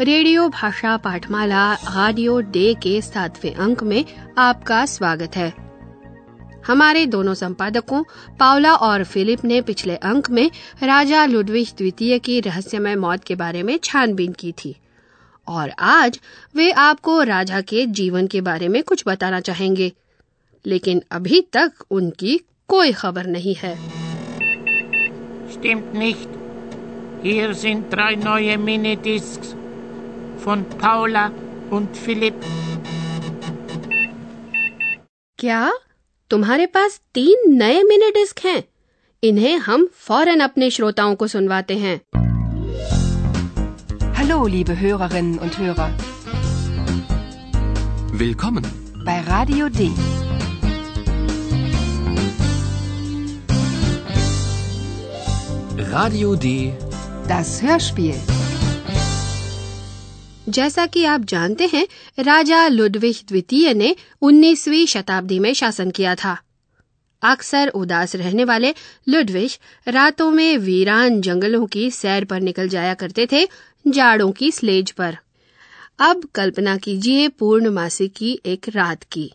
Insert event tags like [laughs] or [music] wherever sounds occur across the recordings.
Radio भाषा पाठमाला radio day के सातवें अंक में आपका स्वागत है। हमारे दोनों संपादकों, पावला और फिलिप ने पिछले अंक में राजा लुडविश द्वितीय की रहस्यमय मौत के बारे में छानबीन की थी। और आज वे आपको राजा के जीवन के बारे में कुछ बताना चाहेंगे। लेकिन अभी तक उनकी कोई खबर नहीं है। Stimmt nicht. Hier sind drei neue Minidiscs von Paula und Philipp. क्या तुम्हारे पास तीन नए मिनी डिस्क हैं इन्हें हम फौरन अपने श्रोताओं को सुनवाते हैं Hallo, liebe Hörerinnen und Hörer, Willkommen. bei Radio D. Radio D. Das Hörspiel. जैसा कि आप जानते हैं, राजा लुडविक द्वितीय ने 19वीं शताब्दी में शासन किया था। अक्सर उदास रहने वाले लुडविश रातों में वीरान जंगलों की सैर पर निकल जाया करते थे, जाड़ों की स्लेज पर। अब कल्पना कीजिए पूर्णमासी की एक रात की।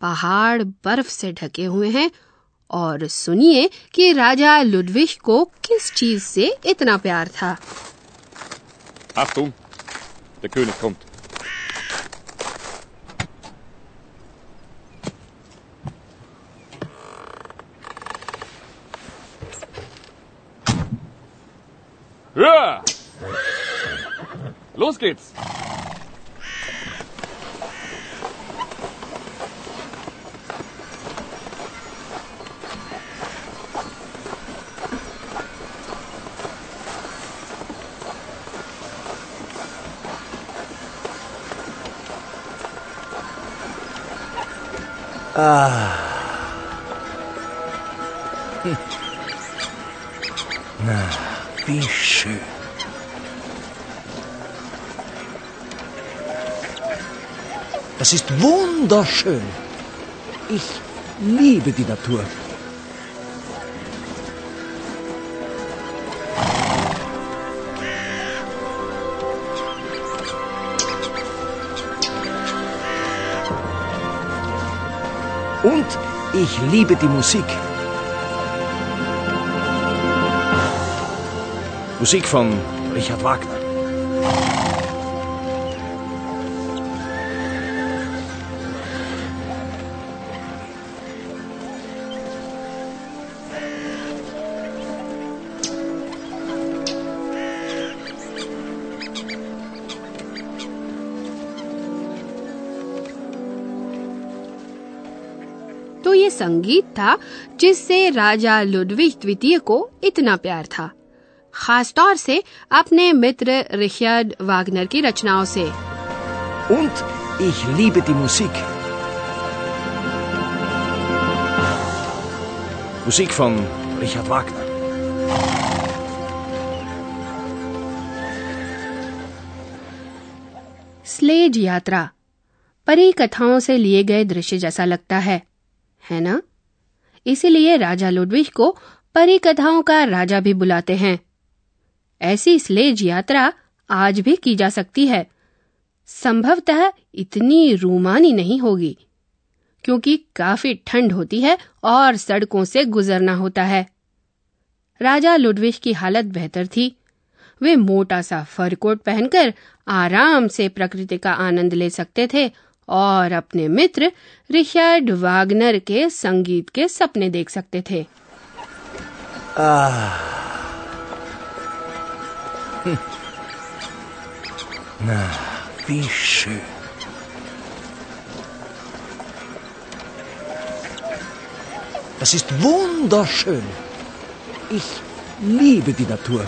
पहाड़ बर्फ़ से ढके हुए हैं, और सुनिए कि राजा लुडविश को किस चीज़ से इतना प्यार था। Der König kommt. Ja! Los geht's! Wie schön. Das ist wunderschön. Ich liebe die Natur. Und ich liebe die Musik. Musik von Richard Wagner. संगीत था जिससे राजा लुडविक द्वितीय को इतना प्यार था खास तौर से अपने मित्र रिचर्ड वागनर की रचनाओं से Und ich liebe die Musik. Musik von Richard Wagner. Sledge यात्रा परी कथाओं से लिए गए दृश्य जैसा लगता है है ना? इसीलिए राजा लुडविक को परी कथाओं का राजा भी बुलाते हैं। ऐसी स्लेज यात्रा आज भी की जा सकती है। संभवतः इतनी रूमानी नहीं होगी, क्योंकि काफ़ी ठंड होती है और सड़कों से गुजरना होता है। राजा लुडविक की हालत बेहतर थी। वे मोटा सा फर कोट पहनकर आराम से प्रकृति का आनंद ले सकते थे और अपने मित्र रिचर्ड वागनर के संगीत के सपने देख सकते थे Na, wie schön. Das ist wunderschön. Ich liebe die Natur.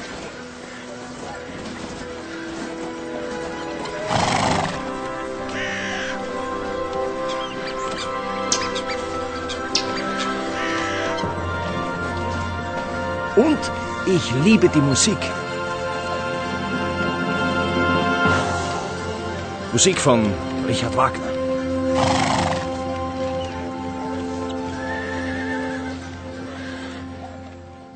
Und ich liebe die Musik. Musik von Richard Wagner.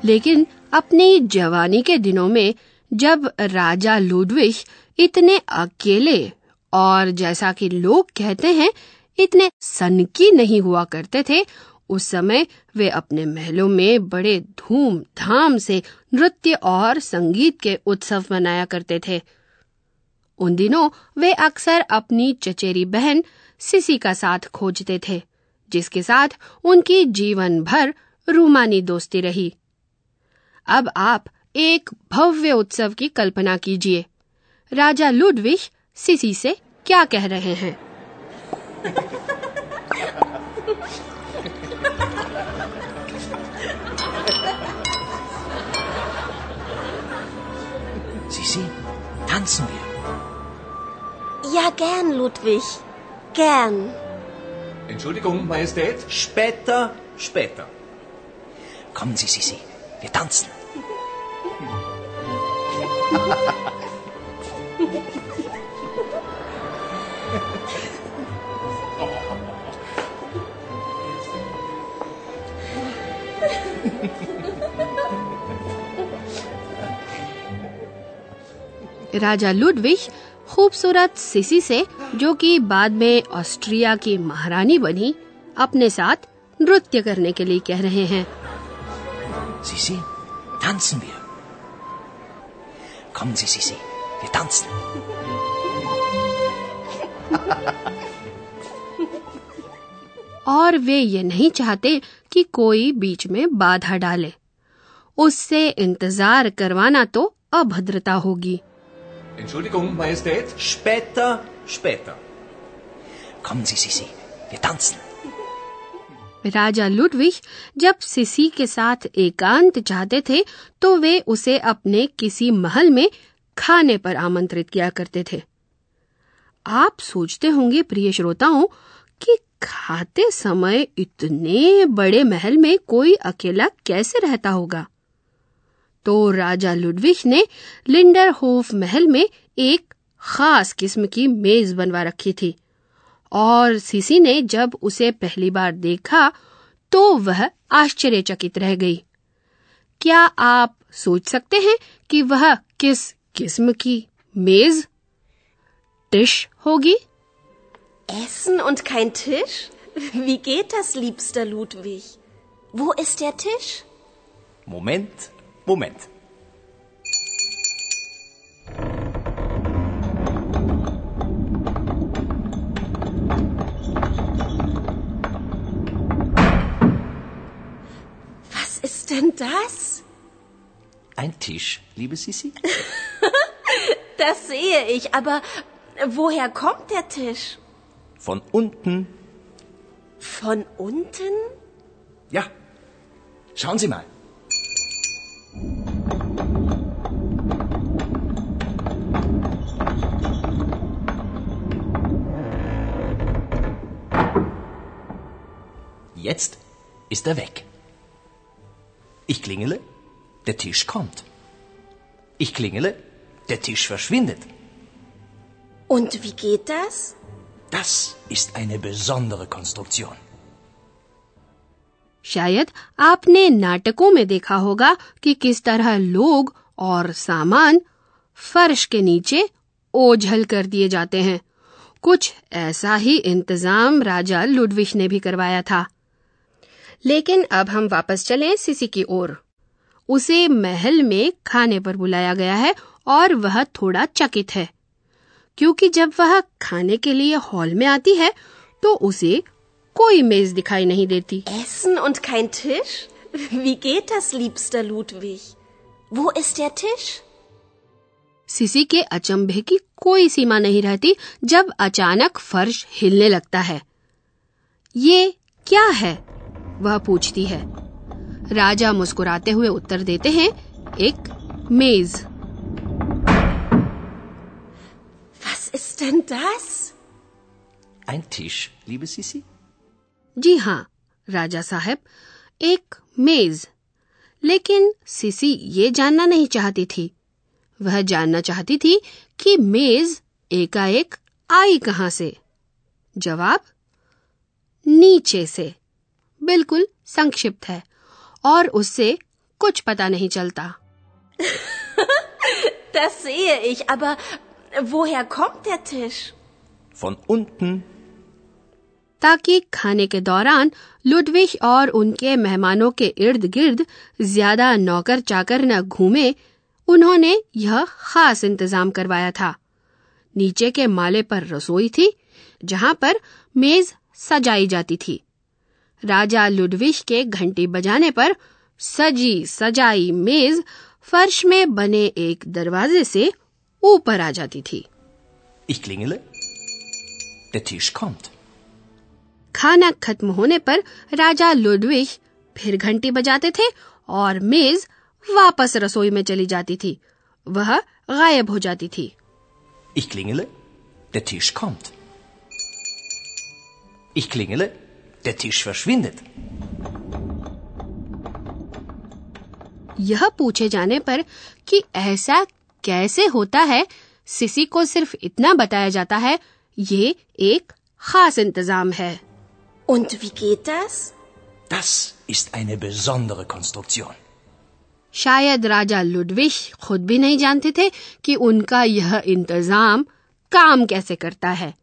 लेकिन अपनी जवानी के दिनों में जब राजा लुडविश इतने अकेले और जैसा कि लोग कहते हैं, इतने सनकी नहीं हुआ करते थे उस समय वे अपने महलों में बड़े धूमधाम से नृत्य और संगीत के उत्सव मनाया करते थे। उन दिनों वे अक्सर अपनी चचेरी बहन सिसी का साथ खोजते थे, जिसके साथ उनकी जीवन भर रूमानी दोस्ती रही। अब आप एक भव्य उत्सव की कल्पना कीजिए। राजा लुडविश सिसी से क्या कह रहे हैं? [laughs] Sisi, tanzen wir. Ja, gern, Ludwig. Gern. Entschuldigung, Majestät? Später, später. Kommen Sie, Sisi, wir tanzen. [laughs] राजा लुडविश खूबसूरत सिसी से जो कि बाद में ऑस्ट्रिया की महारानी बनी अपने साथ नृत्य करने के लिए कह रहे हैं Sisi, tanzen wir. Kommen Sie, Sisi, wir tanzen. और वे ये नहीं चाहते कि कोई बीच में बाधा डाले उससे इंतज़ार करवाना तो अभद्रता होगी Entschuldigung, Majestät? Später, später. Kommen Sie, Sisi, wir tanzen. राजा लुडविश जब सिसी के साथ एकांत चाहते थे तो वे उसे अपने किसी महल में खाने पर आमंत्रित किया करते थे आप सोचते होंगे प्रिय श्रोताओं कि खाते समय इतने बड़े महल में कोई अकेला कैसे रहता होगा तो राजा लुडविश ने लिंडर होफ महल में एक खास किस्म की मेज बनवा रखी थी और सीसी ने जब उसे पहली बार देखा तो वह आश्चर्यचकित रह गई क्या आप सोच सकते हैं कि वह किस किस्म की मेज डिश होगी Essen und kein Tisch? Wie geht das, liebster Ludwig? Wo ist der Tisch? Moment, Moment. Was ist denn das? Ein Tisch, liebe Sisi? [laughs] Das sehe ich, aber woher kommt der Tisch? Von unten. Von unten? Ja. Schauen Sie mal. Jetzt ist er weg. Ich klingele, der Tisch kommt. Ich klingele, der Tisch verschwindet. Und wie geht das? Das ist eine besondere Konstruktion. शायद आपने नाटकों में देखा होगा कि किस तरह लोग और सामान फर्श के नीचे ओझल कर दिए जाते हैं कुछ ऐसा ही इंतज़ाम राजा लुडविश ने भी करवाया था लेकिन अब हम वापस चलें सिसी की ओर उसे महल में खाने पर बुलाया गया है और वह थोड़ा चकित है क्योंकि जब वह खाने के लिए हॉल में आती है तो उसे कोई मेज दिखाई नहीं देती Essen und kein Tisch? Wie geht das, liebster Ludwig? Wo ist der Tisch? Sisi के अचंभे की कोई सीमा नहीं रहती जब अचानक फर्श हिलने लगता है ये क्या है वह पूछती है। राजा मुस्कुराते हुए उत्तर देते हैं एक मेज। Was ist denn das? Ein Tisch, liebe Sisi? जी हाँ राजा साहब एक मेज। लेकिन सिसी ये जानना नहीं चाहती थी। वह जानना चाहती थी कि मेज एकाएक आई कहाँ से? जवाब नीचे से। बिल्कुल संक्षिप्त है और उससे कुछ पता नहीं चलता [laughs] Das sehe ich, aber woher kommt der Tisch? Von unten. ताकि खाने के दौरान लुडविश और उनके मेहमानों के इर्द गिर्द ज़्यादा नौकर चाकर न घूमे उन्होंने यह खास इंतज़ाम करवाया था नीचे के माले पर रसोई थी जहाँ पर मेज सजाई जाती थी राजा लुडविश के घंटी बजाने पर सजी सजाई मेज फर्श में बने एक दरवाजे से ऊपर आ जाती थी Ich klingele. Der Tisch kommt. खाना खत्म होने पर राजा लुडविश फिर घंटी बजाते थे और मेज वापस रसोई में चली जाती थी वह गायब हो जाती थी Ich klingele. Der Tisch kommt. Ich klingele. Der Tisch verschwindet. यह पूछे जाने पर कि ऐसा कैसे होता है सिसी को सिर्फ़ इतना बताया जाता है ये एक खास इंतज़ाम है Und wie geht das? Das ist eine besondere Konstruktion. शायद राजा लुडविश खुद भी नहीं जानते थे कि उनका यह इंतज़ाम काम कैसे करता है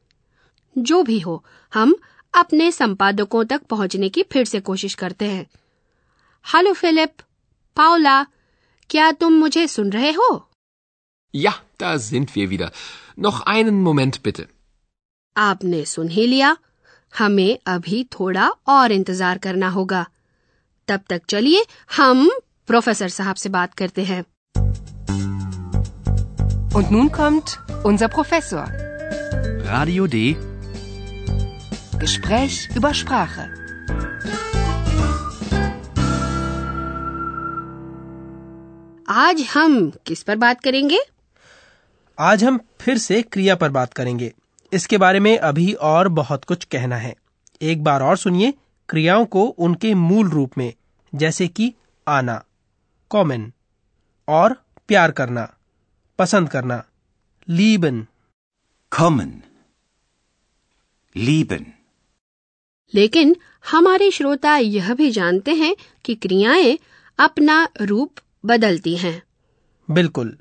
जो भी हो हम अपने संपादकों तक पहुँचने की फिर से कोशिश करते हैं हेलो फिलिप पाउला क्या तुम मुझे सुन रहे हो Ja, da sind wir wieder. Noch einen Moment bitte. आपने सुन ही लिया हमें अभी थोड़ा और इंतज़ार करना होगा तब तक चलिए हम प्रोफेसर साहब से बात करते हैं Und nun kommt unser Professor. Radio D. Gespräch über Sprache. आज हम किस पर बात करेंगे आज हम फिर से क्रिया पर बात करेंगे इसके बारे में अभी और बहुत कुछ कहना है एक बार और सुनिए क्रियाओं को उनके मूल रूप में जैसे कि आना कॉमन और प्यार करना पसंद करना लीबन Kommen. Lieben. लेकिन हमारे श्रोता यह भी जानते हैं कि क्रियाएँ अपना रूप बदलती हैं बिल्कुल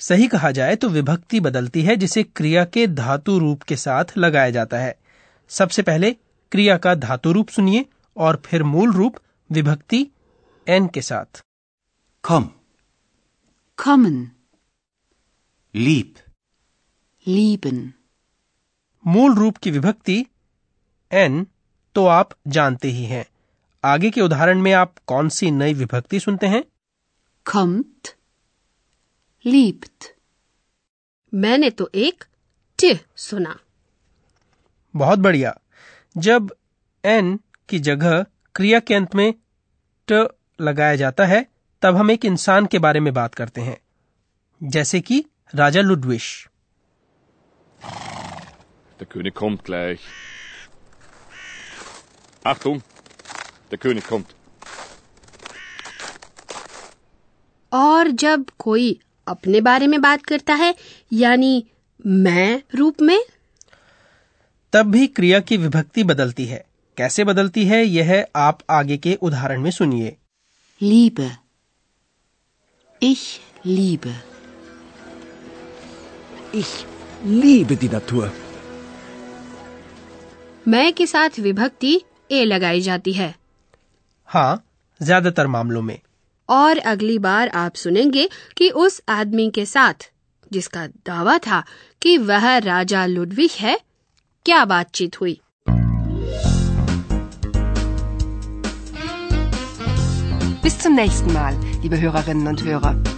सही कहा जाए तो विभक्ति बदलती है जिसे क्रिया के धातु रूप के साथ लगाया जाता है सबसे पहले क्रिया का धातु रूप सुनिए और फिर मूल रूप विभक्ति एन के साथ Komm. Kommen. Lieb. Lieben. मूल रूप की विभक्ति एन तो आप जानते ही हैं आगे के उदाहरण में आप कौन सी नई विभक्ति सुनते हैं Kommt. Liebt. मैंने तो एक ट सुना बहुत बढ़िया जब एन की जगह क्रिया के अंत में ट लगाया जाता है तब हम एक इंसान के बारे में बात करते हैं जैसे कि राजा लुडविश Der König kommt gleich. Achtung, der König kommt. और जब कोई अपने बारे में बात करता है यानी मैं रूप में तब भी क्रिया की विभक्ति बदलती है कैसे बदलती है यह आप आगे के उदाहरण में सुनिए Liebe. Ich liebe. Ich liebe die Natur. मैं के साथ विभक्ति ए लगाई जाती है। हाँ ज़्यादातर मामलों में। और अगली बार आप सुनेंगे कि उस आदमी के साथ जिसका दावा था कि वह राजा लुडविक है क्या बातचीत हुई। Bis zum nächsten Mal, liebe Hörerinnen und Hörer.